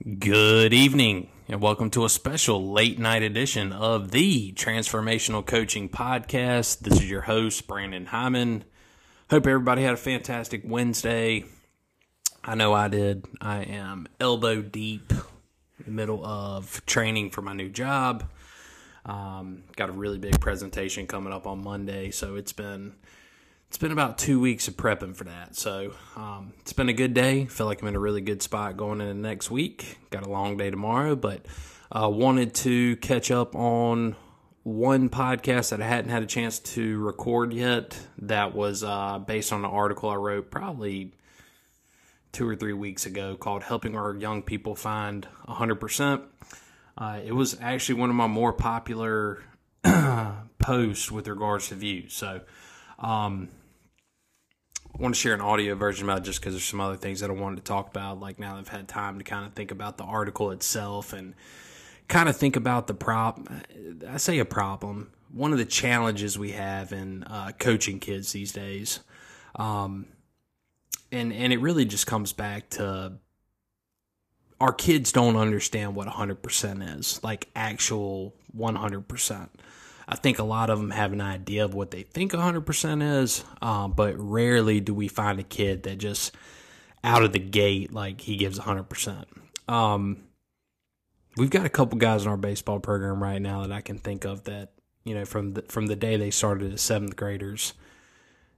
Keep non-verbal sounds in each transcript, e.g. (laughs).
Good evening, and welcome to a special late night edition of the Transformational Coaching Podcast. This is your host, Brandon Hyman. Hope everybody had a fantastic Wednesday. I know I did. I am elbow deep in the middle of training for my new job. Um, got a really big presentation coming up on Monday, so it's been it's been about two weeks of prepping for that. So um, it's been a good day. Feel like I'm in a really good spot going into next week. Got a long day tomorrow, but uh, wanted to catch up on one podcast that I hadn't had a chance to record yet. That was uh, based on an article I wrote probably two or three weeks ago called "Helping Our Young People Find 100%." Uh, it was actually one of my more popular (clears throat) posts with regards to views. So. Um, want to share an audio version about just because there's some other things that I wanted to talk about. Like now I've had time to kind of think about the article itself and kind of think about the prop. I say a problem. One of the challenges we have in uh, coaching kids these days, um, and and it really just comes back to our kids don't understand what 100% is, like actual 100%. I think a lot of them have an idea of what they think 100% is, um, but rarely do we find a kid that just out of the gate, like he gives 100%. Um, we've got a couple guys in our baseball program right now that I can think of that, you know, from the, from the day they started as seventh graders,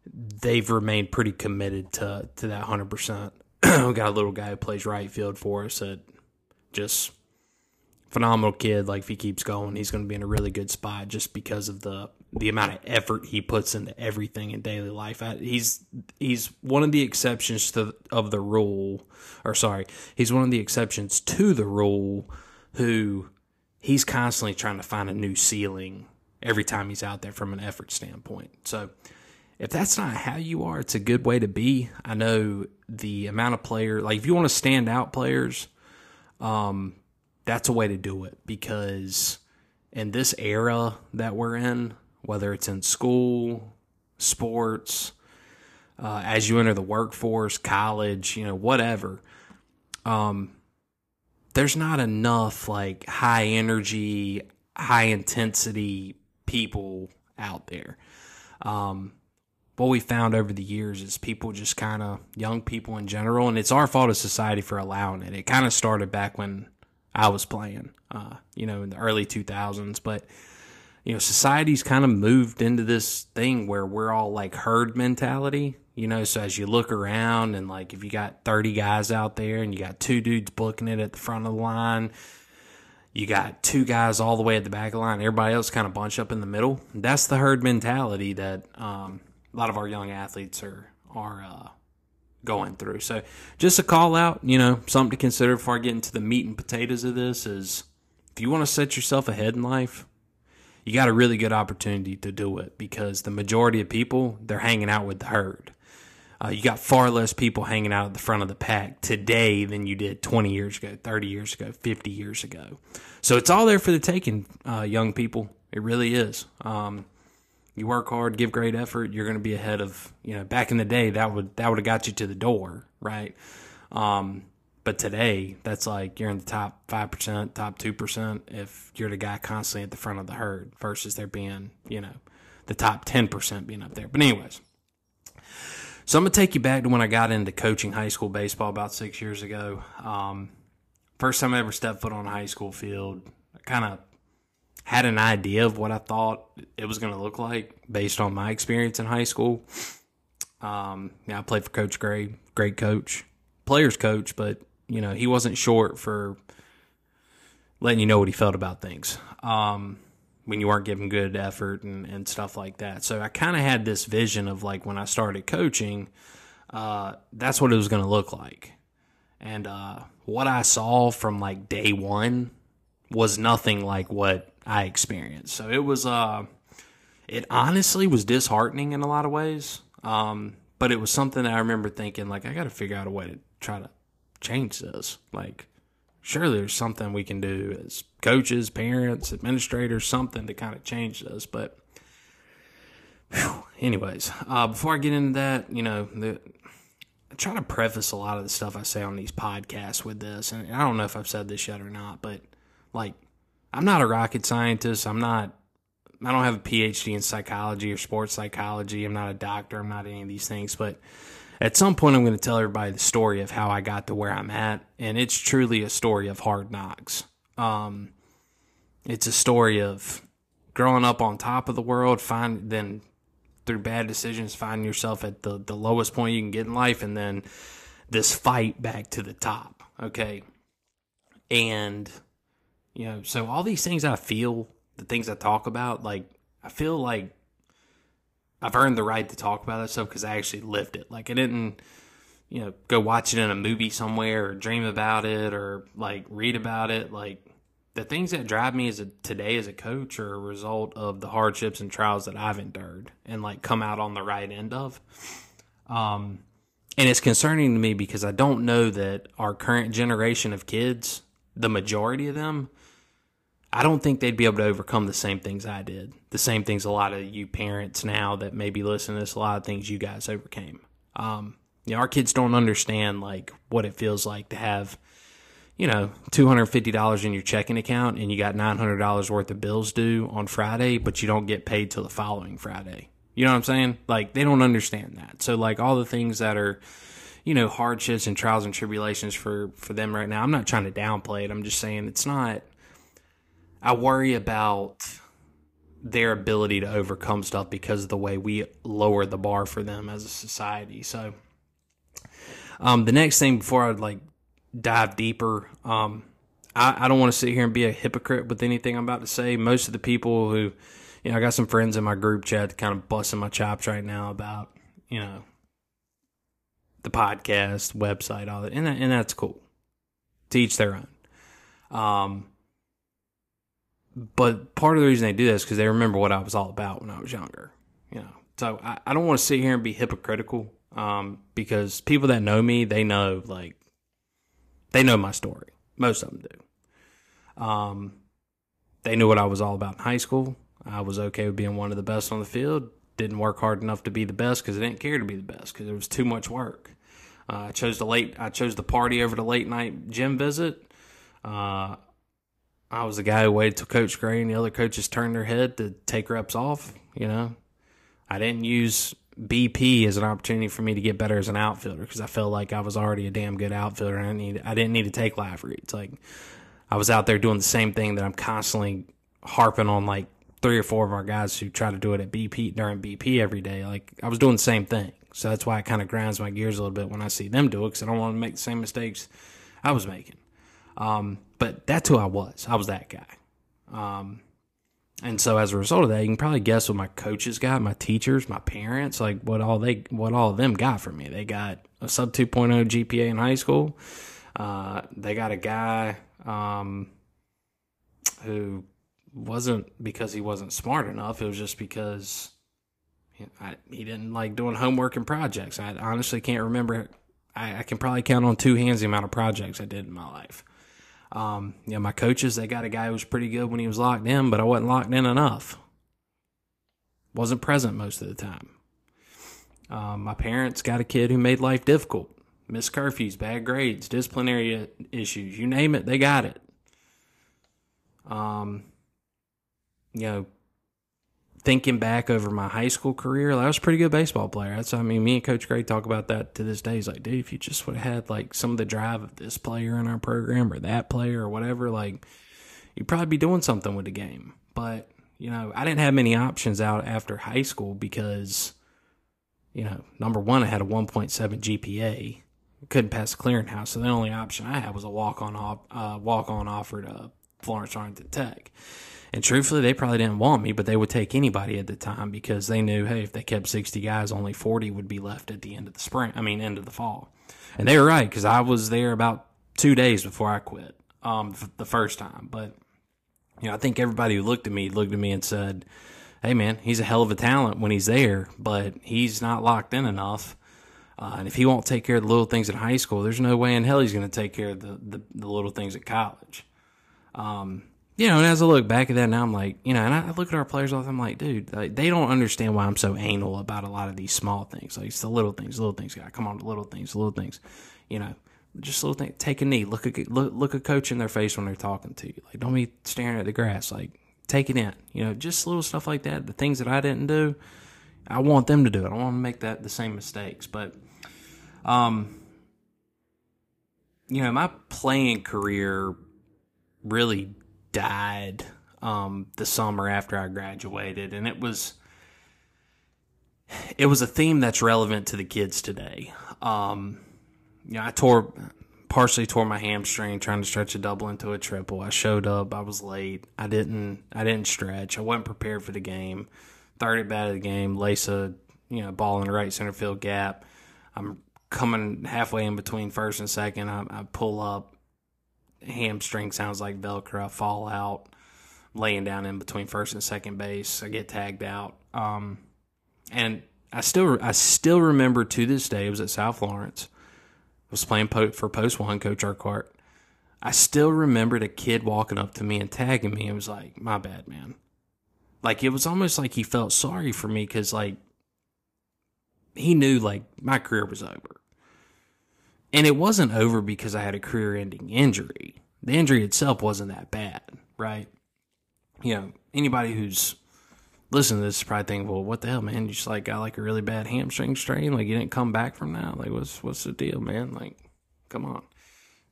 they've remained pretty committed to, to that 100%. (clears throat) we got a little guy who plays right field for us that just phenomenal kid. Like if he keeps going, he's going to be in a really good spot just because of the the amount of effort he puts into everything in daily life. He's he's one of the exceptions to of the rule, or sorry, he's one of the exceptions to the rule. Who he's constantly trying to find a new ceiling every time he's out there from an effort standpoint. So. If that's not how you are, it's a good way to be. I know the amount of player, like if you want to stand out players, um, that's a way to do it because in this era that we're in, whether it's in school, sports, uh, as you enter the workforce, college, you know, whatever, um, there's not enough like high energy, high intensity people out there. Um, what we found over the years is people just kind of young people in general, and it's our fault as society for allowing it. It kind of started back when I was playing, uh, you know, in the early 2000s. But, you know, society's kind of moved into this thing where we're all like herd mentality, you know. So as you look around and like if you got 30 guys out there and you got two dudes booking it at the front of the line, you got two guys all the way at the back of the line, everybody else kind of bunch up in the middle. That's the herd mentality that um, a lot of our young athletes are, are, uh, going through. So just a call out, you know, something to consider before I get into the meat and potatoes of this is if you want to set yourself ahead in life, you got a really good opportunity to do it because the majority of people, they're hanging out with the herd. Uh, you got far less people hanging out at the front of the pack today than you did 20 years ago, 30 years ago, 50 years ago. So it's all there for the taking, uh, young people. It really is. Um, you work hard, give great effort, you're going to be ahead of you know. Back in the day, that would that would have got you to the door, right? Um, but today, that's like you're in the top five percent, top two percent if you're the guy constantly at the front of the herd versus there being you know the top ten percent being up there. But anyways. So I'm gonna take you back to when I got into coaching high school baseball about six years ago. Um, first time I ever stepped foot on a high school field, kind of had an idea of what I thought it was going to look like based on my experience in high school. Um, yeah, I played for Coach Gray, great coach, players coach, but you know he wasn't short for letting you know what he felt about things. Um, when you weren't giving good effort and, and stuff like that. So I kind of had this vision of like when I started coaching, uh, that's what it was going to look like. And uh, what I saw from like day one was nothing like what I experienced. So it was uh it honestly was disheartening in a lot of ways. Um, but it was something that I remember thinking like I got to figure out a way to try to change this. Like surely there's something we can do as coaches, parents, administrators, something to kind of change this. But whew, anyways, uh, before I get into that, you know, the, I try to preface a lot of the stuff I say on these podcasts with this, and I don't know if I've said this yet or not, but like, I'm not a rocket scientist. I'm not. I don't have a PhD in psychology or sports psychology. I'm not a doctor. I'm not any of these things. But at some point, I'm going to tell everybody the story of how I got to where I'm at, and it's truly a story of hard knocks. Um, it's a story of growing up on top of the world, find then through bad decisions, finding yourself at the, the lowest point you can get in life, and then this fight back to the top. Okay. And, you know, so all these things I feel, the things I talk about, like, I feel like I've earned the right to talk about that stuff because I actually lived it. Like, I didn't, you know, go watch it in a movie somewhere or dream about it or, like, read about it. Like, the things that drive me as a, today as a coach are a result of the hardships and trials that I've endured and like come out on the right end of. Um, and it's concerning to me because I don't know that our current generation of kids, the majority of them, I don't think they'd be able to overcome the same things I did. The same things a lot of you parents now that maybe listen to this, a lot of things you guys overcame. Um, you know, our kids don't understand like what it feels like to have you know, $250 in your checking account and you got $900 worth of bills due on Friday, but you don't get paid till the following Friday. You know what I'm saying? Like, they don't understand that. So, like, all the things that are, you know, hardships and trials and tribulations for, for them right now, I'm not trying to downplay it. I'm just saying it's not, I worry about their ability to overcome stuff because of the way we lower the bar for them as a society. So, um, the next thing before I'd like dive deeper. Um, I, I don't want to sit here and be a hypocrite with anything I'm about to say. Most of the people who, you know, I got some friends in my group chat kind of busting my chops right now about, you know, the podcast, website, all that, and that, and that's cool. Teach their own. Um, but part of the reason they do this because they remember what I was all about when I was younger. You know, so I, I don't want to sit here and be hypocritical. Um, because people that know me, they know like they know my story. Most of them do. Um, they knew what I was all about in high school. I was okay with being one of the best on the field. Didn't work hard enough to be the best because I didn't care to be the best because it was too much work. Uh, I chose the late. I chose the party over the late night gym visit. Uh, I was the guy who waited till Coach Gray and the other coaches turned their head to take reps off. You know, I didn't use BP as an opportunity for me to get better as an outfielder because I felt like I was already a damn good outfielder and I need I didn't need to take live reads. Like I was out there doing the same thing that I'm constantly harping on like three or four of our guys who try to do it at BP during BP every day. Like I was doing the same thing. So that's why it kind of grinds my gears a little bit when I see them do it because I don't want to make the same mistakes I was making. Um, but that's who I was. I was that guy. Um, and so as a result of that, you can probably guess what my coaches got, my teachers, my parents, like what all they, what all of them got from me. They got a sub 2.0 GPA in high school. Uh, they got a guy um, who wasn't because he wasn't smart enough. It was just because he, I, he didn't like doing homework and projects. I honestly can't remember. I, I can probably count on two hands the amount of projects I did in my life. Um, you know, my coaches, they got a guy who was pretty good when he was locked in, but I wasn't locked in enough. Wasn't present most of the time. Um, my parents got a kid who made life difficult. Missed curfews, bad grades, disciplinary issues, you name it, they got it. Um, you know, thinking back over my high school career, I was a pretty good baseball player. That's I mean, me and Coach Gray talk about that to this day. He's like, dude, if you just would have had like some of the drive of this player in our program or that player or whatever, like you'd probably be doing something with the game. But you know, I didn't have many options out after high school because, you know, number one, I had a 1.7 GPA, couldn't pass the clearinghouse, so the only option I had was a walk on uh, walk on offer to Florence Darlington Tech. And truthfully, they probably didn't want me, but they would take anybody at the time because they knew, hey, if they kept 60 guys, only 40 would be left at the end of the spring. I mean, end of the fall. And they were right because I was there about two days before I quit um, the first time. But, you know, I think everybody who looked at me looked at me and said, hey, man, he's a hell of a talent when he's there, but he's not locked in enough. Uh, and if he won't take care of the little things in high school, there's no way in hell he's going to take care of the, the, the, little things at college. Um, you know, and as I look back at that now, I'm like, you know, and I look at our players I'm like, dude, like, they don't understand why I'm so anal about a lot of these small things. Like, it's the little things, little things, guy. Come on, the little things, little things. You know, just little things. Take a knee. Look at look, look a coach in their face when they're talking to you. Like, don't be staring at the grass. Like, take it in. You know, just little stuff like that. The things that I didn't do, I want them to do. I want to make that the same mistakes. But, um, you know, my playing career really died um, the summer after I graduated, and it was it was a theme that's relevant to the kids today. Um, you know, I tore partially tore my hamstring trying to stretch a double into a triple. I showed up, I was late. I didn't I didn't stretch. I wasn't prepared for the game. Third at bat of the game, Lesa, you know, ball in the right center field gap. I'm coming halfway in between first and second. I, I pull up, hamstring sounds like Velcro. I fall out, laying down in between first and second base. I get tagged out. Um, and I still I still remember to this day. It was at South Florence. I was playing for Post One, Coach Urquhart. I still remembered a kid walking up to me and tagging me and was like, "My bad, man." Like it was almost like he felt sorry for me because like he knew like my career was over. And it wasn't over because I had a career ending injury. The injury itself wasn't that bad, right? You know, anybody who's listening to this is probably thinking, well, what the hell, man? You just like got like a really bad hamstring strain? Like you didn't come back from that? Like what's what's the deal, man? Like, come on.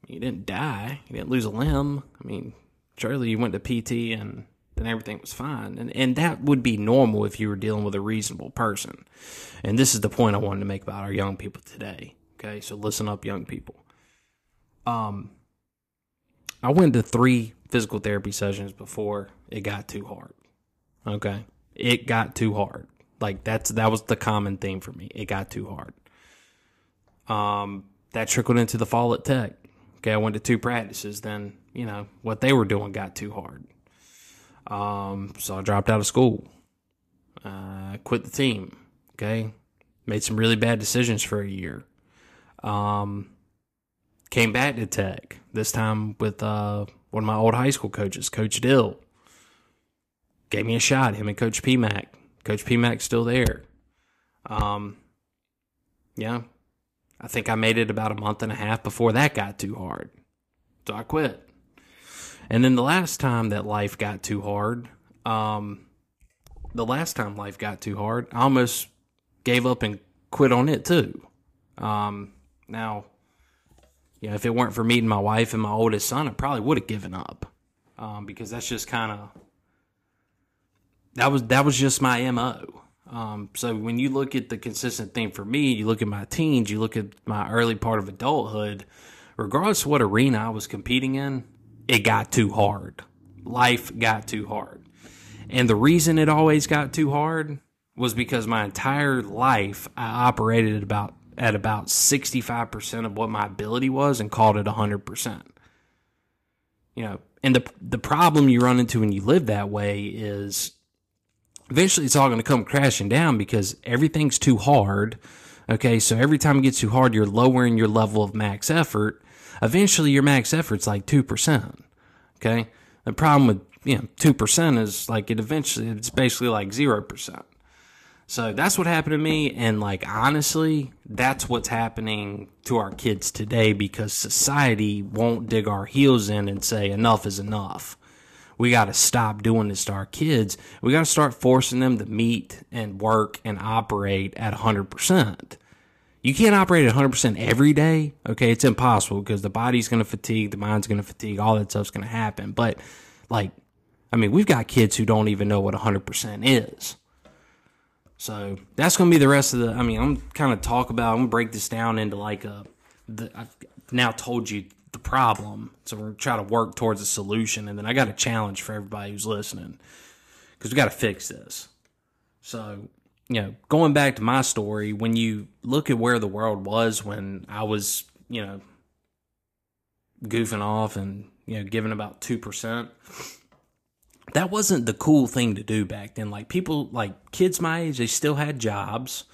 You didn't die. You didn't lose a limb. I mean, surely you went to PT and then everything was fine. And and that would be normal if you were dealing with a reasonable person. And this is the point I wanted to make about our young people today. Okay, so listen up, young people. Um, I went to three physical therapy sessions before it got too hard. Okay, it got too hard. Like that's that was the common theme for me. It got too hard. Um, that trickled into the fall at Tech. Okay, I went to two practices. Then you know what they were doing got too hard. Um, so I dropped out of school. Uh, quit the team. Okay, made some really bad decisions for a year. Um, came back to Tech this time with uh, one of my old high school coaches, Coach Dill. Gave me a shot. Him and Coach PMAC. Coach PMAC's still there. Um, yeah, I think I made it about a month and a half before that got too hard, so I quit. And then the last time that life got too hard, um, the last time life got too hard, I almost gave up and quit on it too. Um, now, know, if it weren't for meeting my wife and my oldest son, I probably would have given up. Um, because that's just kind of that was that was just my mo. Um, so when you look at the consistent thing for me, you look at my teens, you look at my early part of adulthood. Regardless of what arena I was competing in, it got too hard. Life got too hard, and the reason it always got too hard was because my entire life I operated at about at about 65% of what my ability was and called it 100%. You know, and the the problem you run into when you live that way is eventually it's all going to come crashing down because everything's too hard. Okay, so every time it gets too hard, you're lowering your level of max effort. Eventually, your max effort's like 2%. Okay, the problem with you know 2% is like it eventually, it's basically like 0%. So that's what happened to me. And like, honestly, that's what's happening to our kids today because society won't dig our heels in and say enough is enough. We got to stop doing this to our kids. We got to start forcing them to meet and work and operate at 100%. You can't operate at 100% every day. Okay. It's impossible because the body's going to fatigue, the mind's going to fatigue, all that stuff's going to happen. But like, I mean, we've got kids who don't even know what 100% is. So that's going to be the rest of the. I mean, I'm kind of talk about. I'm gonna break this down into like a. The, I've now told you the problem, so we're gonna try to work towards a solution, and then I got a challenge for everybody who's listening because we got to fix this. So you know, going back to my story, when you look at where the world was when I was, you know, goofing off and you know giving about two percent that wasn't the cool thing to do back then. Like people, like kids my age, they still had jobs.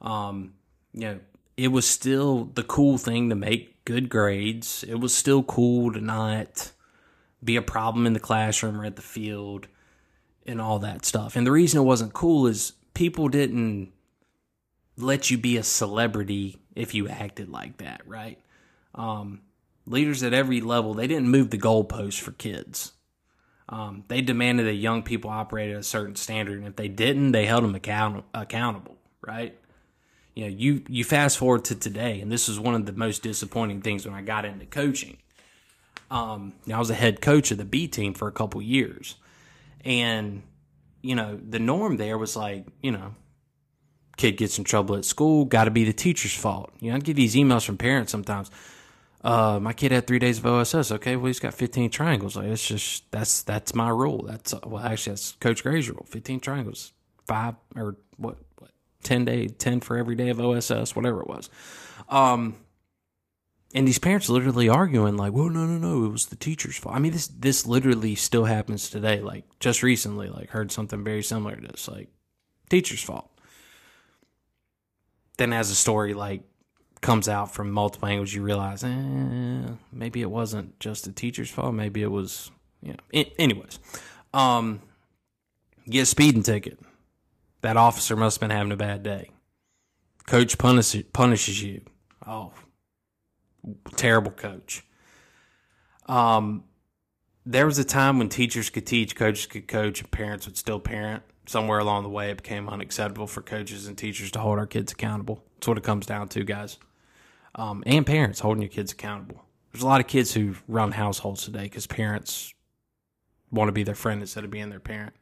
Um, you know, it was still the cool thing to make good grades. It was still cool to not be a problem in the classroom or at the field and all that stuff. And the reason it wasn't cool is people didn't let you be a celebrity if you acted like that, right? Um, leaders at every level, they didn't move the goalposts for kids. Um, they demanded that young people operate at a certain standard, and if they didn't, they held them account- accountable, right? You know, you you fast forward to today, and this is one of the most disappointing things when I got into coaching. Um, I was a head coach of the B team for a couple years, and you know, the norm there was like, you know, kid gets in trouble at school, got to be the teacher's fault. You know, I get these emails from parents sometimes. Uh, my kid had three days of OSS. Okay, well he's got 15 triangles. Like it's just that's that's my rule. That's well actually that's Coach Gray's rule. 15 triangles, five or what what 10 day 10 for every day of OSS, whatever it was. Um, and these parents literally arguing like, well, no, no, no, it was the teacher's fault. I mean, this this literally still happens today. Like just recently, like heard something very similar to this, like teacher's fault. Then as a story like comes out from multiple angles, you realize, eh, maybe it wasn't just the teacher's fault. Maybe it was, you know. anyways, um, get a speeding ticket. That officer must have been having a bad day. Coach punish, punishes you. Oh, terrible coach. Um, there was a time when teachers could teach, coaches could coach, and parents would still parent. Somewhere along the way, it became unacceptable for coaches and teachers to hold our kids accountable. That's what it comes down to, guys. Um, and parents holding your kids accountable. There's a lot of kids who run households today because parents want to be their friend instead of being their parent.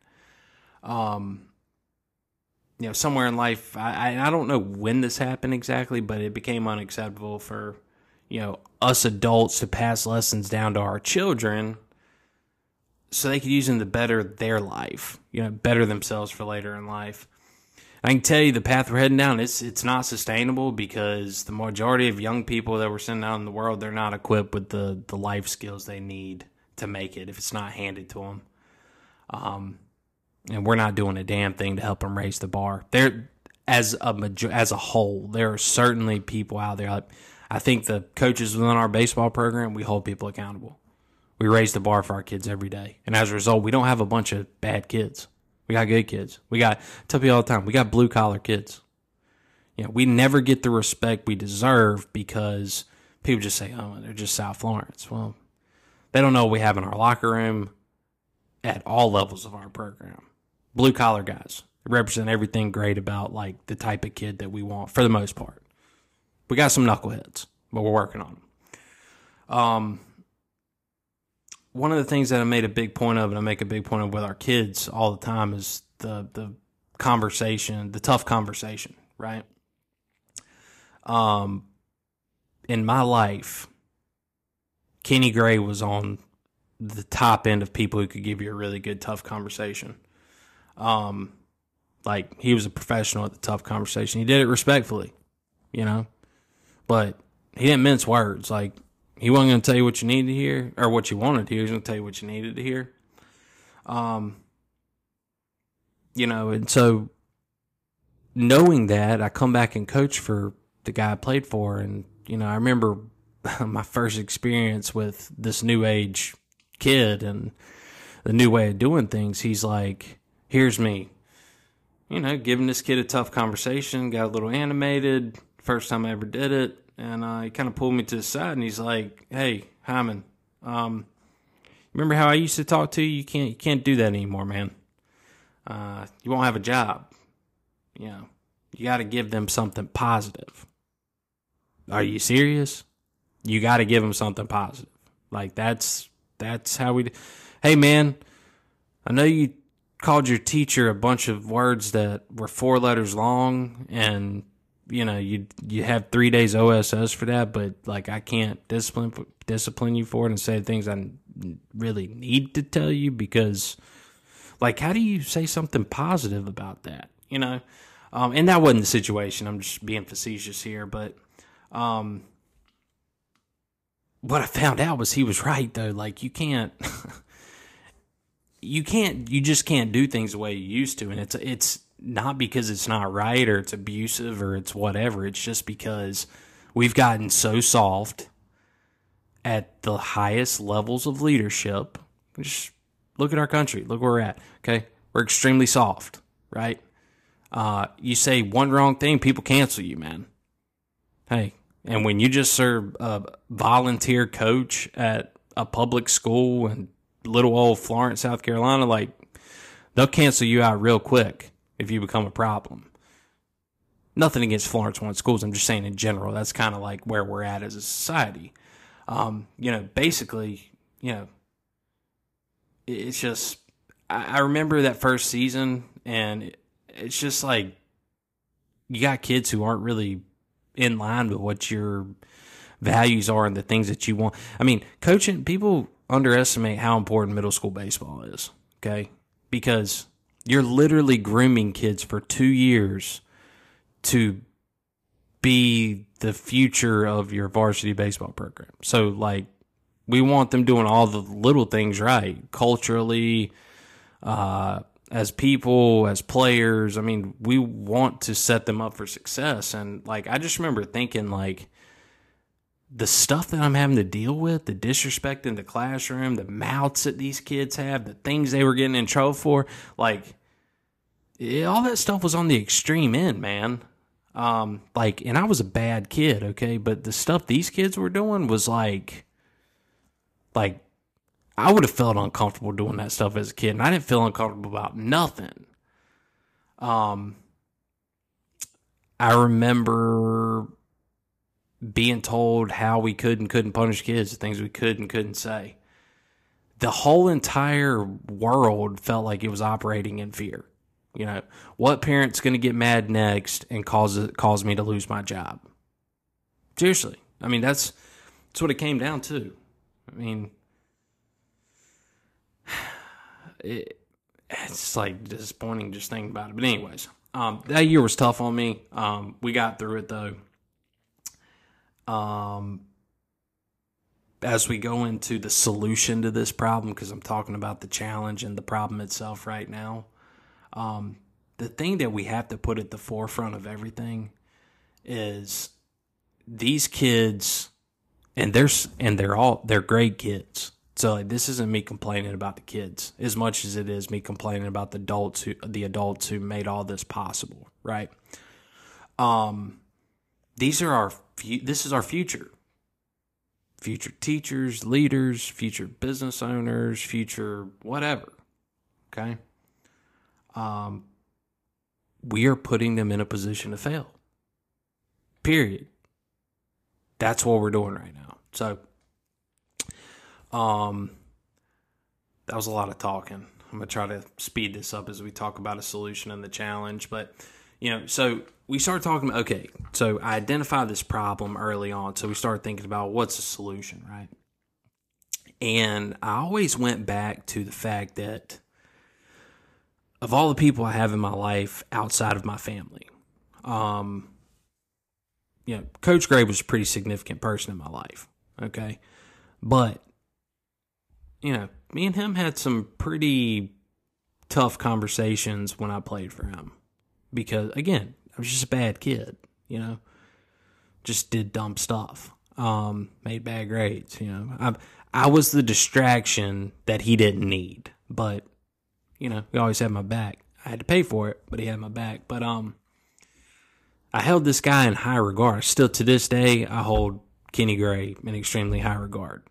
Um, you know, somewhere in life, I, I don't know when this happened exactly, but it became unacceptable for you know, us adults to pass lessons down to our children so they could use them to better their life, you know, better themselves for later in life. I can tell you the path we're heading down, it's it's not sustainable because the majority of young people that we're sending out in the world, they're not equipped with the, the life skills they need to make it if it's not handed to them. Um, and we're not doing a damn thing to help them raise the bar. There, as a as a whole, there are certainly people out there like I think the coaches within our baseball program, we hold people accountable. We raise the bar for our kids every day. And as a result, we don't have a bunch of bad kids. We got good kids. We got, I tell people all the time, we got blue collar kids. You know, we never get the respect we deserve because people just say, oh, they're just South Florence. Well, they don't know what we have in our locker room at all levels of our program. Blue collar guys represent everything great about like the type of kid that we want for the most part. We got some knuckleheads, but we're working on them. Um, one of the things that I made a big point of, and I make a big point of with our kids all the time, is the the conversation, the tough conversation, right? Um, in my life, Kenny Gray was on the top end of people who could give you a really good tough conversation. Um, like he was a professional at the tough conversation. He did it respectfully, you know but he didn't mince words. Like he wasn't going to tell you what you needed to hear or what you wanted to hear. He was going to tell you what you needed to hear. Um, you know, and so knowing that, I come back and coach for the guy I played for, and you know, I remember (laughs) my first experience with this new age kid and the new way of doing things. He's like, "Here's me." You know, giving this kid a tough conversation, got a little animated, first time I ever did it, and uh, he kind of pulled me to the side and he's like, "Hey, Hyman, um, remember how I used to talk to you? You can't you can't do that anymore, man. Uh, you won't have a job. You know, you got to give them something positive. Are you serious? You got to give them something positive. Like that's that's how we. Hey, man, I know you called your teacher a bunch of words that were four letters long and you know you you have three days OSS for that, but like I can't discipline discipline you for it and say things I really need to tell you because like how do you say something positive about that? You know, um, and that wasn't the situation. I'm just being facetious here, but um, what I found out was he was right though. Like you can't. (laughs) you can't you just can't do things the way you used to and it's it's not because it's not right or it's abusive or it's whatever. It's just because we've gotten so soft at the highest levels of leadership Just look at our country. Look where we're at. Okay. We're extremely soft, right? Uh, you say one wrong thing, people cancel you, man. Hey, and when you just serve a volunteer coach at a public school in little old Florence, South Carolina, like they'll cancel you out real quick if you become a problem. Nothing against Florence One schools. I'm just saying in general, that's kind of like where we're at as a society. Um, you know, basically, you know, it's just, I, I remember that first season and it's just like, you got kids who aren't really in line with what your values are and the things that you want. I mean, coaching, people underestimate how important middle school baseball is, okay? Because you're literally grooming kids for two years to be the future of your varsity baseball program. So, like, we want them doing all the little things right culturally, uh, as people, as players. I mean, we want to set them up for success. And, like, I just remember thinking, like, the stuff that I'm having to deal with, the disrespect in the classroom, the mouths that these kids have, the things they were getting in trouble for, like, yeah, all that stuff was on the extreme end, man. Um, like, and I was a bad kid, okay, but the stuff these kids were doing was like, like, I would have felt uncomfortable doing that stuff as a kid, and I didn't feel uncomfortable about nothing. Um, I remember being told how we could and couldn't punish kids, things we could and couldn't say. The whole entire world felt like it was operating in fear. You know, what parent's going to get mad next and cause cause me to lose my job? Seriously, I mean that's that's what it came down to. I mean, (sighs) it, it's like disappointing just thinking about it. But anyways, um, that year was tough on me. Um, we got through it though. Um, as we go into the solution to this problem, because I'm talking about the challenge and the problem itself right now. Um, the thing that we have to put at the forefront of everything is these kids, and they're and they're all they're great kids. So like, this isn't me complaining about the kids as much as it is me complaining about the adults who the adults who made all this possible, right? Um, these are our this is our future. Future teachers, leaders, future business owners, future whatever. Okay? Um we are putting them in a position to fail. Period. That's what we're doing right now. So um that was a lot of talking. I'm going to try to speed this up as we talk about a solution and the challenge, but you know, so we started talking about okay, so I identified this problem early on, so we started thinking about what's the solution, right? And I always went back to the fact that of all the people I have in my life outside of my family, um, you know, Coach Gray was a pretty significant person in my life. Okay. But, you know, me and him had some pretty tough conversations when I played for him because again, I was just a bad kid, you know, just did dumb stuff, um, made bad grades, you know. I I was the distraction that he didn't need, but you know, he always had my back. I had to pay for it, but he had my back. But um, I held this guy in high regard. Still to this day, I hold Kenny Gray in extremely high regard.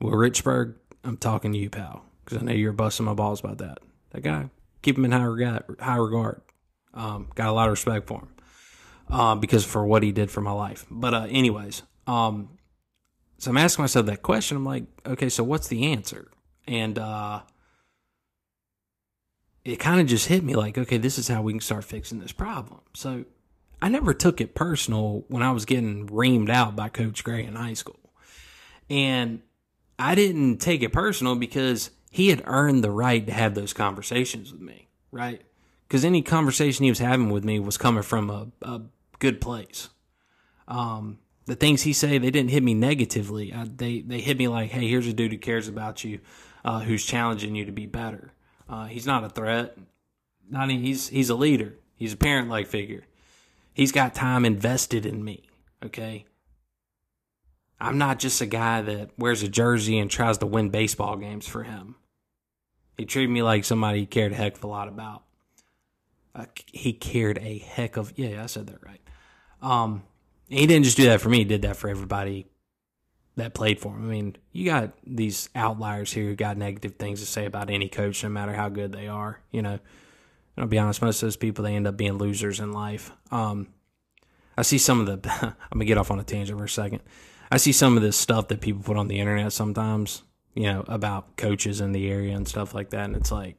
Well, Richburg, I'm talking to you, pal, because I know you're busting my balls about that. That guy, keep him in high regard. High regard. Um, got a lot of respect for him uh, because for what he did for my life. But uh, anyways, um, so I'm asking myself that question. I'm like, okay, so what's the answer? And uh, it kind of just hit me like, okay, this is how we can start fixing this problem. So I never took it personal when I was getting reamed out by Coach Gray in high school. And I didn't take it personal because he had earned the right to have those conversations with me, right? Because any conversation he was having with me was coming from a, a good place. Um, the things he say they didn't hit me negatively. I, they they hit me like, hey, here's a dude who cares about you, uh, who's challenging you to be better. Uh, he's not a threat. Not he's he's a leader. He's a parent like figure. He's got time invested in me. Okay. I'm not just a guy that wears a jersey and tries to win baseball games for him. He treated me like somebody he cared a heck of a lot about. Uh, he cared a heck of yeah, I said that right. Um, he didn't just do that for me; he did that for everybody that played for him. I mean, you got these outliers here who got negative things to say about any coach, no matter how good they are. You know, I'll be honest, most of those people they end up being losers in life. Um, I see some of the. (laughs) I'm gonna get off on a tangent for a second. I see some of this stuff that people put on the internet sometimes, you know, about coaches in the area and stuff like that, and it's like,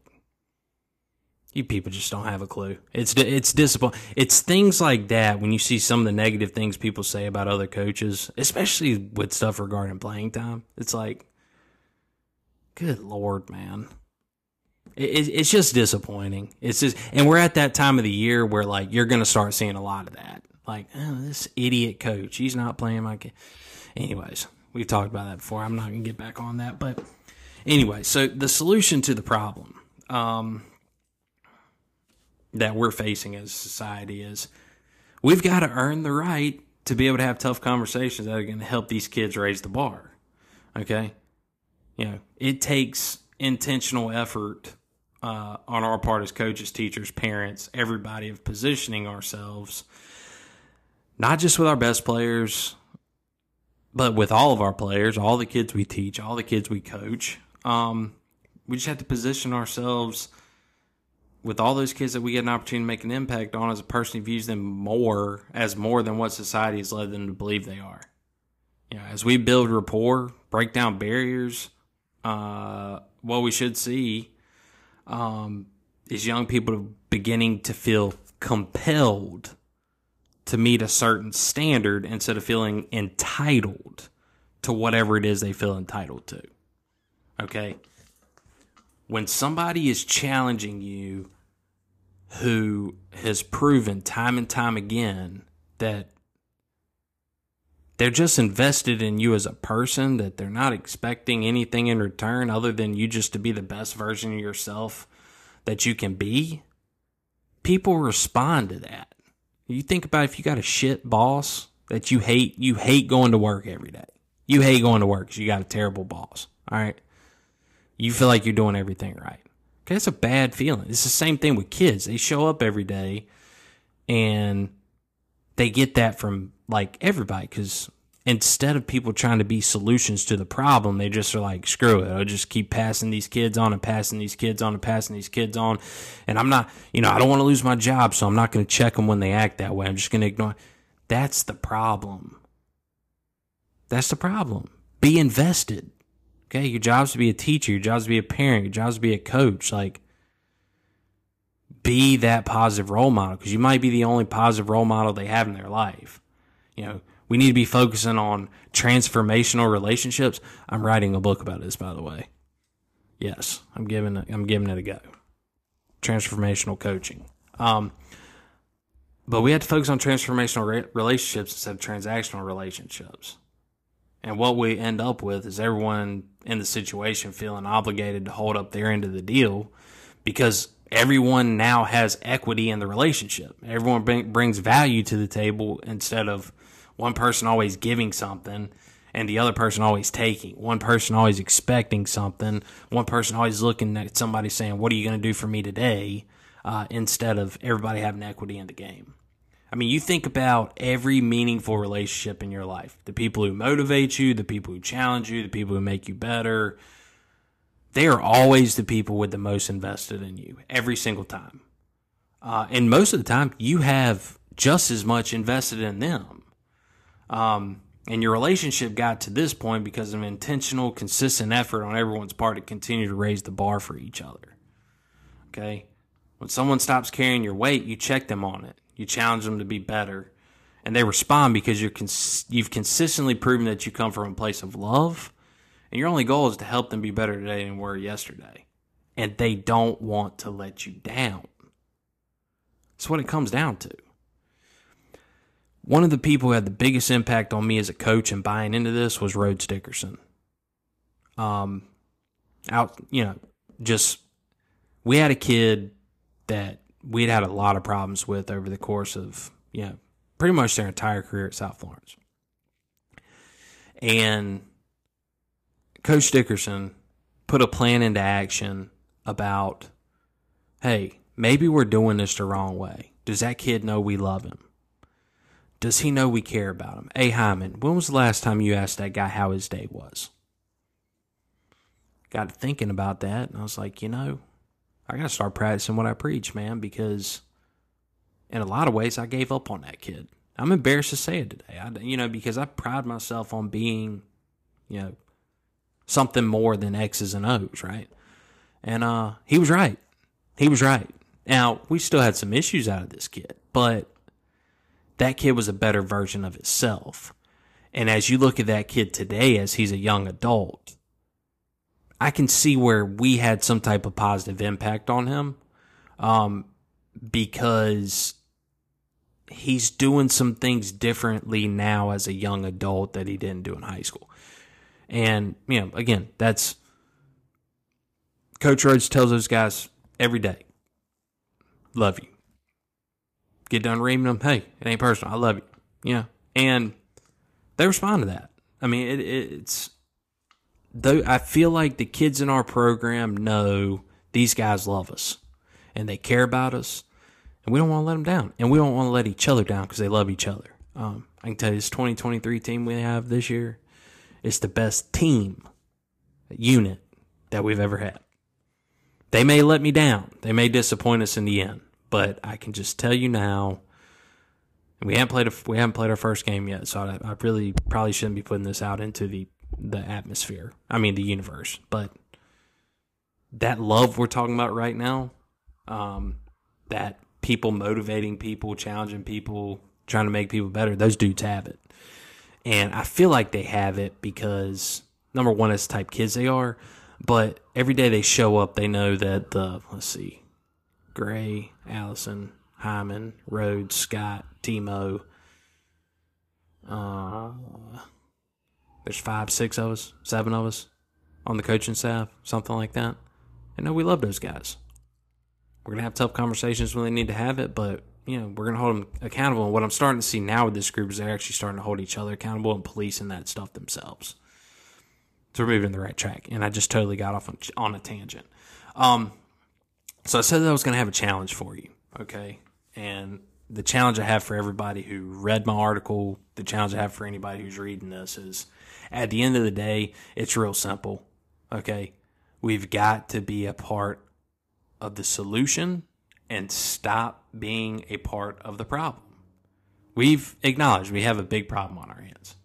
you people just don't have a clue. It's it's disappointing. It's things like that when you see some of the negative things people say about other coaches, especially with stuff regarding playing time. It's like, good lord, man. It, it's just disappointing. It's just, and we're at that time of the year where like you're gonna start seeing a lot of that. Like, oh, this idiot coach, he's not playing my kid. Anyways, we've talked about that before. I'm not gonna get back on that, but anyway, so the solution to the problem. Um, that we're facing as a society is we've got to earn the right to be able to have tough conversations that are going to help these kids raise the bar. Okay? You know, it takes intentional effort uh, on our part as coaches, teachers, parents, everybody of positioning ourselves, not just with our best players, but with all of our players, all the kids we teach, all the kids we coach. Um, we just have to position ourselves – with all those kids that we get an opportunity to make an impact on as a person who views them more as more than what society has led them to believe they are. You know, as we build rapport, break down barriers, uh, what we should see um, is young people beginning to feel compelled to meet a certain standard instead of feeling entitled to whatever it is they feel entitled to. Okay? When somebody is challenging you who has proven time and time again that they're just invested in you as a person, that they're not expecting anything in return other than you just to be the best version of yourself that you can be, people respond to that. You think about if you got a shit boss that you hate, you hate going to work every day. You hate going to work because you got a terrible boss. All right. You feel like you're doing everything right. Okay, that's a bad feeling. It's the same thing with kids. They show up every day and they get that from like everybody because instead of people trying to be solutions to the problem, they just are like, screw it. I'll just keep passing these kids on and passing these kids on and passing these kids on. And I'm not, you know, I don't want to lose my job, so I'm not going to check them when they act that way. I'm just going to ignore. That's the problem. That's the problem. Be invested. Okay, your job's to be a teacher, your job's to be a parent, your job's to be a coach. Like, be that positive role model because you might be the only positive role model they have in their life. You know, we need to be focusing on transformational relationships. I'm writing a book about this, by the way. Yes, I'm giving it, I'm giving it a go. Transformational coaching. Um, but we have to focus on transformational re- relationships instead of transactional relationships. And what we end up with is everyone in the situation feeling obligated to hold up their end of the deal because everyone now has equity in the relationship. Everyone bring, brings value to the table instead of one person always giving something and the other person always taking. One person always expecting something. One person always looking at somebody saying, What are you going to do for me today? Uh, instead of everybody having equity in the game. I mean, you think about every meaningful relationship in your life the people who motivate you, the people who challenge you, the people who make you better. They are always the people with the most invested in you every single time. Uh, and most of the time, you have just as much invested in them. Um, and your relationship got to this point because of intentional, consistent effort on everyone's part to continue to raise the bar for each other. Okay? When someone stops carrying your weight, you check them on it. You challenge them to be better, and they respond because you're cons- you've consistently proven that you come from a place of love, and your only goal is to help them be better today than were yesterday. And they don't want to let you down. That's what it comes down to. One of the people who had the biggest impact on me as a coach and buying into this was Rhodes Dickerson. Um, out, you know, just we had a kid that we'd had a lot of problems with over the course of, you know, pretty much their entire career at South Florence. And Coach Dickerson put a plan into action about, hey, maybe we're doing this the wrong way. Does that kid know we love him? Does he know we care about him? Hey, Hyman, when was the last time you asked that guy how his day was? Got thinking about that, and I was like, you know, I got to start practicing what I preach, man, because in a lot of ways, I gave up on that kid. I'm embarrassed to say it today, I, you know, because I pride myself on being, you know, something more than X's and O's, right? And uh, he was right. He was right. Now, we still had some issues out of this kid, but that kid was a better version of itself. And as you look at that kid today, as he's a young adult, I can see where we had some type of positive impact on him um, because he's doing some things differently now as a young adult that he didn't do in high school. And, you know, again, that's Coach Rhodes tells those guys every day, love you. Get done reading them, hey, it ain't personal. I love you. Yeah. And they respond to that. I mean, it, it, it's, though I feel like the kids in our program know these guys love us and they care about us and we don't want to let them down and we don't want to let each other down because they love each other. Um, I can tell you this 2023 team we have this year is the best team unit that we've ever had. They may let me down. They may disappoint us in the end, but I can just tell you now. We haven't played a, we haven't played our first game yet, so I, I really probably shouldn't be putting this out into the the atmosphere. I mean the universe, but that love we're talking about right now, um, that people motivating people, challenging people, trying to make people better. Those dudes have it, and I feel like they have it because number one, it's type kids they are, but every day they show up, they know that the let's see, Gray, Allison, Hyman, Rhodes, Scott, Timo. Uh, there's five, six of us, seven of us on the coaching staff, something like that. And no, we love those guys. We're gonna have tough conversations when they need to have it, but you know we're gonna hold them accountable. And what I'm starting to see now with this group is they're actually starting to hold each other accountable and policing that stuff themselves. So we're moving in the right track. And I just totally got off on, on a tangent. Um, so I said that I was gonna have a challenge for you, okay? And the challenge I have for everybody who read my article, the challenge I have for anybody who's reading this is at the end of the day, it's real simple. Okay. We've got to be a part of the solution and stop being a part of the problem. We've acknowledged we have a big problem on our hands.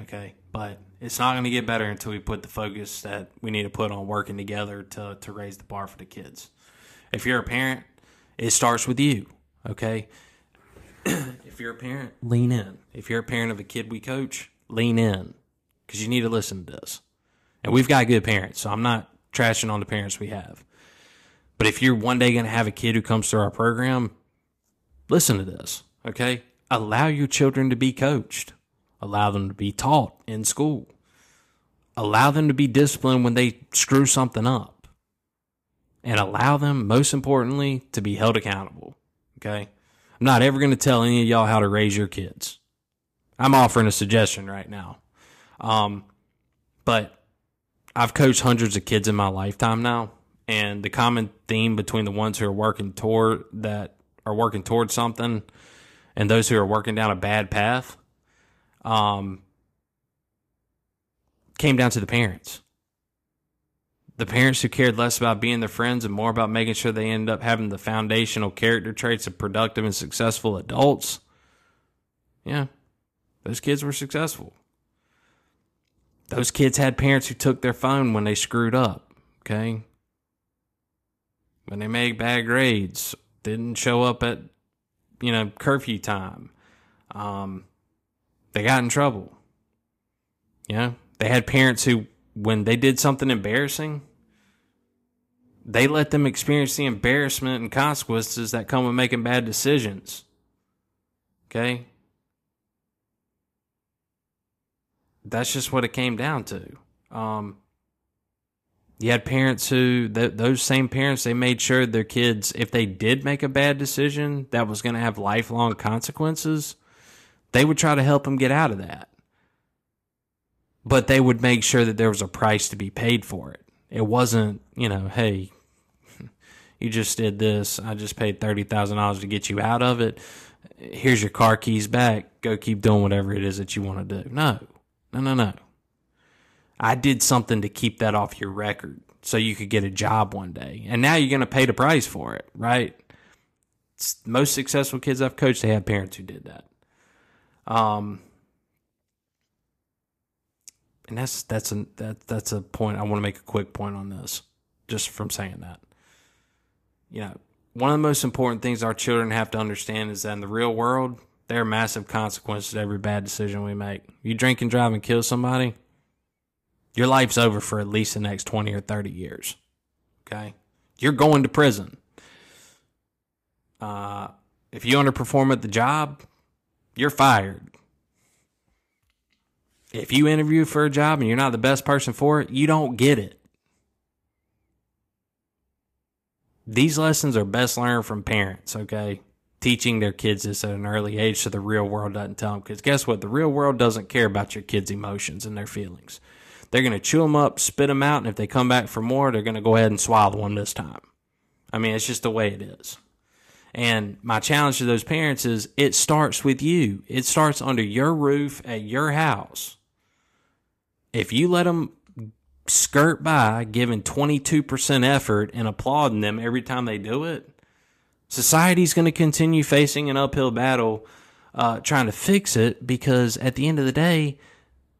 Okay. But it's not going to get better until we put the focus that we need to put on working together to, to raise the bar for the kids. If you're a parent, it starts with you. Okay. (clears throat) if you're a parent, lean in. If you're a parent of a kid we coach, lean in because you need to listen to this. And we've got good parents, so I'm not trashing on the parents we have. But if you're one day going to have a kid who comes through our program, listen to this, okay? Allow your children to be coached, allow them to be taught in school, allow them to be disciplined when they screw something up, and allow them, most importantly, to be held accountable, okay? I'm not ever going to tell any of y'all how to raise your kids. I'm offering a suggestion right now. Um, but I've coached hundreds of kids in my lifetime now, and the common theme between the ones who are working toward that are working towards something and those who are working down a bad path um, came down to the parents. The parents who cared less about being their friends and more about making sure they end up having the foundational character traits of productive and successful adults. Yeah, those kids were successful. Those kids had parents who took their phone when they screwed up, okay? When they made bad grades, didn't show up at, you know, curfew time. Um, they got in trouble. You know, they had parents who, when they did something embarrassing, they let them experience the embarrassment and consequences that come with making bad decisions. Okay? That's just what it came down to. Um, you had parents who, th- those same parents, they made sure their kids, if they did make a bad decision that was going to have lifelong consequences, they would try to help them get out of that. but they would make sure that there was a price to be paid for it. It wasn't, you know, hey, (laughs) you just did this. I just paid $30,000 to get you out of it. Here's your car keys back. Go keep doing whatever it is that you want to do. No, no, no, no. I did something to keep that off your record so you could get a job one day. And now you're going to pay the price for it, right? It's most successful kids I've coached, they had parents who did that. Um, and that's that's a that that's a point I want to make a quick point on this, just from saying that. You know, one of the most important things our children have to understand is that in the real world, there are massive consequences to every bad decision we make. You drink and drive and kill somebody, your life's over for at least the next 20 or 30 years. Okay? You're going to prison. Uh, if you underperform at the job, you're fired. If you interview for a job and you're not the best person for it, you don't get it. These lessons are best learned from parents, okay? Teaching their kids this at an early age so the real world doesn't tell them. Because guess what? The real world doesn't care about your kids' emotions and their feelings. They're going to chew them up, spit them out, and if they come back for more, they're going to go ahead and swallow them this time. I mean, it's just the way it is. And my challenge to those parents is it starts with you. It starts under your roof at your house. If you let them skirt by giving 22% effort and applauding them every time they do it, society's going to continue facing an uphill battle uh, trying to fix it because at the end of the day,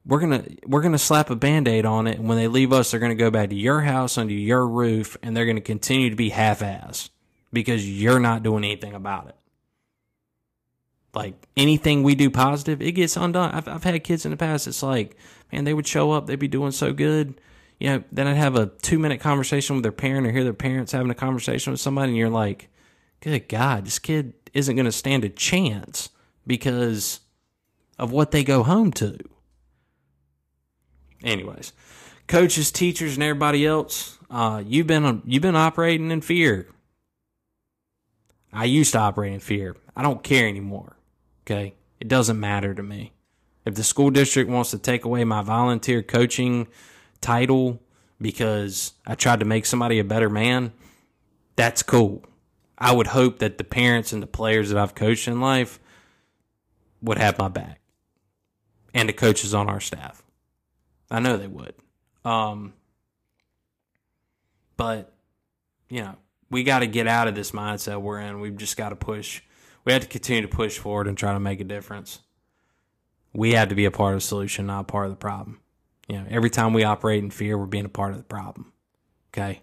we're gonna we're gonna slap a band-aid on it. And when they leave us they're gonna go back to your house under your roof and they're gonna continue to be half-ass because you're not doing anything about it. Like anything we do positive it gets undone. I've, I've had kids in the past it's like man they would show up they'd be doing so good. You know then i'd have a two minute conversation with their parent or hear their parents having a conversation with somebody and you're like good god this kid isn't going to stand a chance because of what they go home to anyways, coaches, teachers, and everybody else, uh, you've been you've been operating in fear. I used to operate in fear. I don't care anymore. Okay, it doesn't matter to me. If the school district wants to take away my volunteer coaching title because I tried to make somebody a better man, that's cool. I would hope that the parents and the players that I've coached in life would have my back and the coaches on our staff. I know they would. Um, but you know, we got to get out of this mindset we're in. We've just got to push. We have to continue to push forward and try to make a difference. We have to be a part of the solution, not a part of the problem. You know, every time we operate in fear, we're being a part of the problem. Okay.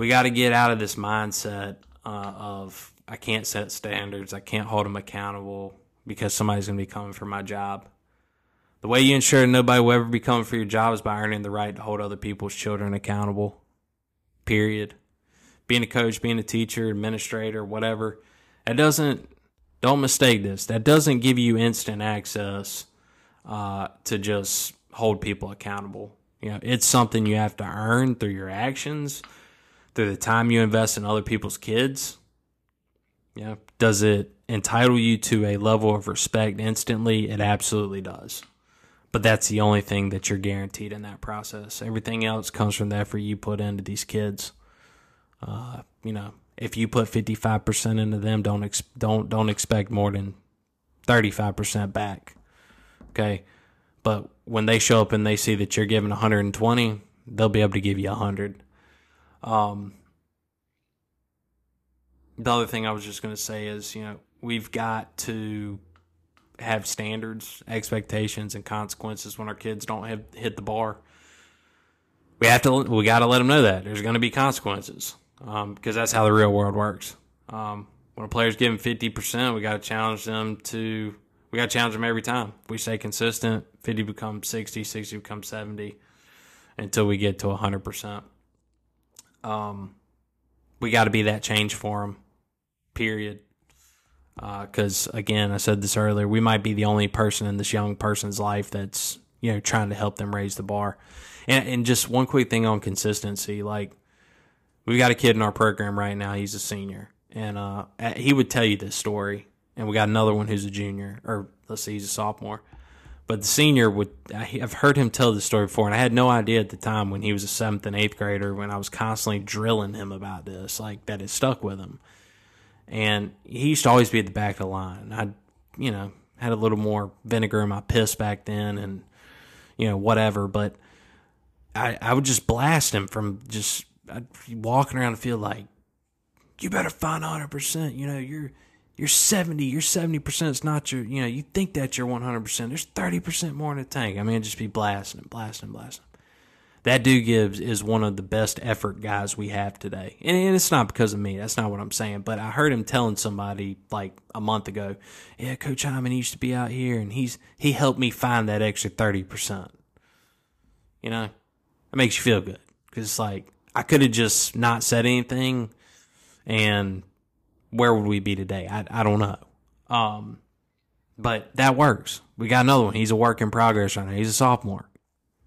We got to get out of this mindset uh, of I can't set standards, I can't hold them accountable because somebody's going to be coming for my job. The way you ensure nobody will ever be coming for your job is by earning the right to hold other people's children accountable. Period. Being a coach, being a teacher, administrator, whatever, that doesn't, don't mistake this, that doesn't give you instant access uh, to just hold people accountable. You know, it's something you have to earn through your actions, through the time you invest in other people's kids. Yeah. does it entitle you to a level of respect instantly? It absolutely does but that's the only thing that you're guaranteed in that process. Everything else comes from the effort you put into these kids. Uh, you know, if you put 55% into them, don't ex- don't don't expect more than 35% back. Okay? But when they show up and they see that you're giving 120, they'll be able to give you 100. Um the other thing I was just going to say is, you know, we've got to have standards, expectations, and consequences when our kids don't have hit the bar. We have to. We got to let them know that there's going to be consequences because um, that's how the real world works. Um, when a player's giving fifty percent, we got to challenge them to. We got to challenge them every time. We stay consistent. Fifty becomes 60, 60 becomes seventy, until we get to hundred percent. Um, we got to be that change for them. Period because uh, again, I said this earlier, we might be the only person in this young person's life that's you know trying to help them raise the bar. And, and just one quick thing on consistency, like we've got a kid in our program right now. He's a senior, and uh, he would tell you this story. And we got another one who's a junior, or let's say he's a sophomore. But the senior would, I've heard him tell this story before, and I had no idea at the time when he was a seventh and eighth grader when I was constantly drilling him about this, like that it stuck with him. And he used to always be at the back of the line. I, you know, had a little more vinegar in my piss back then, and you know whatever. But I, I would just blast him from just I'd walking around the field like, you better find hundred percent. You know, you're you're seventy, you're seventy percent. It's not your, you know, you think that you're one hundred percent. There's thirty percent more in the tank. I mean, just be blasting him, blasting blasting that dude gives is one of the best effort guys we have today. And, and, it's not because of me. That's not what I'm saying. But I heard him telling somebody like a month ago, yeah, Coach Hyman used to be out here and he's he helped me find that extra 30%. You know, it makes you feel good because it's like I could have just not said anything and where would we be today? I, I don't know. Um, but that works. We got another one. He's a work in progress right now. He's a sophomore.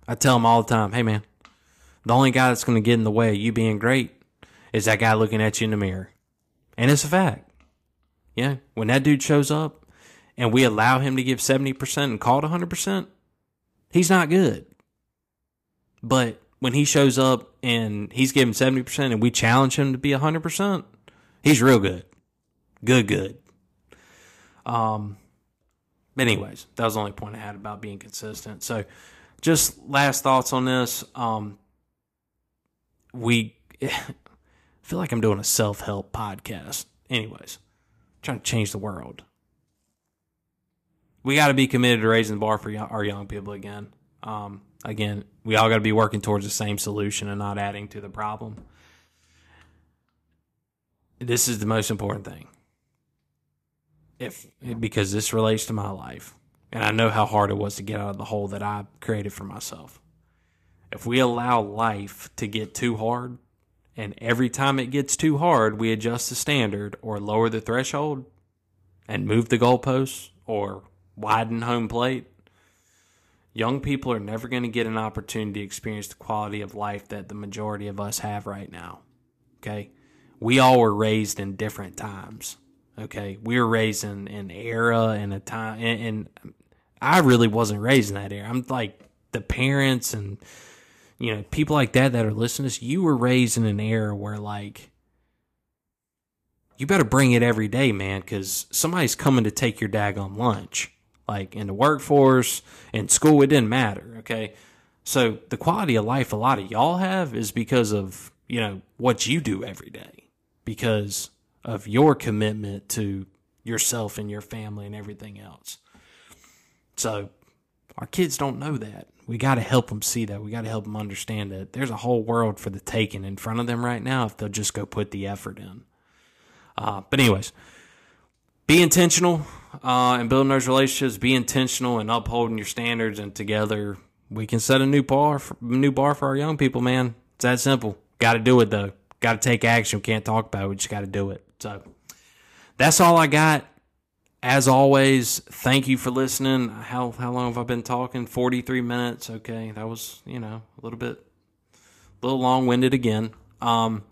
I tell him all the time, hey man, the only guy that's going to get in the way of you being great is that guy looking at you in the mirror. And it's a fact. Yeah. When that dude shows up and we allow him to give 70% and call it 100%, he's not good. But when he shows up and he's giving 70% and we challenge him to be 100%, he's real good. Good, good. Um, but anyways, that was the only point I had about being consistent. So just last thoughts on this. Um, we (laughs) feel like I'm doing a self help podcast. Anyways, trying to change the world. We got to be committed to raising the bar for our young people again. Um, again, we all got to be working towards the same solution and not adding to the problem. This is the most important thing. If because this relates to my life and I know how hard it was to get out of the hole that I created for myself. If we allow life to get too hard, and every time it gets too hard, we adjust the standard or lower the threshold and move the goalposts or widen home plate, young people are never going to get an opportunity to experience the quality of life that the majority of us have right now. Okay? We all were raised in different times. Okay? We were raised in an era and a time, and, and I really wasn't raised in that era. I'm like the parents and you know people like that that are listening to this. You were raised in an era where like you better bring it every day, man, because somebody's coming to take your daggone lunch. Like in the workforce, in school, it didn't matter. Okay, so the quality of life a lot of y'all have is because of you know what you do every day, because of your commitment to yourself and your family and everything else. So our kids don't know that. We got to help them see that. We got to help them understand that there's a whole world for the taking in front of them right now if they'll just go put the effort in. Uh, but anyways, be intentional uh, in building those relationships. Be intentional in upholding your standards, and together we can set a new bar, for, new bar for our young people. Man, it's that simple. Got to do it though. Got to take action. We can't talk about it. We just got to do it. So that's all I got as always, thank you for listening. How how long have I been talking? Forty three minutes. Okay, that was you know a little bit, a little long winded again. Um,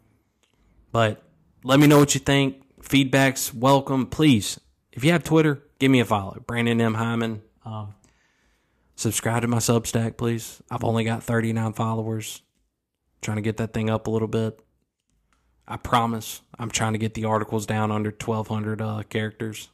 but let me know what you think. Feedback's welcome. Please, if you have Twitter, give me a follow. Brandon M Hyman. Um, subscribe to my Substack, please. I've only got thirty nine followers. trying to get that thing up a little bit. I promise. I'm trying to get the articles down under 1,200 uh, characters.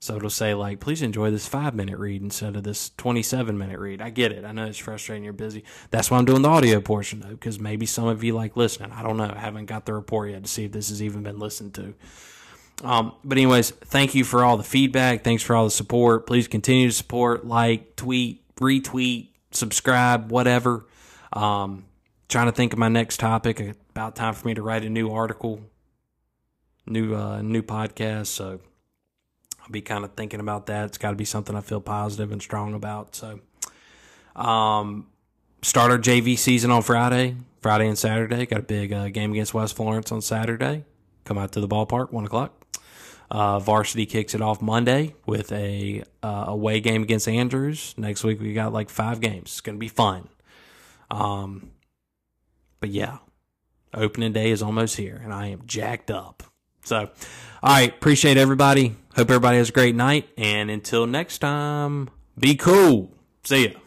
So it'll say like, please enjoy this five minute read instead of this 27 minute read. I get it. I know it's frustrating. You're busy. That's why I'm doing the audio portion though, because maybe some of you like listening. I don't know. I haven't got the report yet to see if this has even been listened to. Um, but anyways, thank you for all the feedback. Thanks for all the support. Please continue to support, like, tweet, retweet, subscribe, whatever. Um, trying to think of my next topic. About time for me to write a new article, new uh, new podcast. So I'll be kind of thinking about that. It's got to be something I feel positive and strong about. So, um, start our JV season on Friday, Friday and Saturday. Got a big uh, game against West Florence on Saturday. Come out to the ballpark, one o'clock. Uh, varsity kicks it off Monday with a uh, away game against Andrews. Next week we got like five games. It's gonna be fun. Um, but yeah, opening day is almost here, and I am jacked up. So, all right, appreciate everybody. Hope everybody has a great night. And until next time, Be cool. See ya.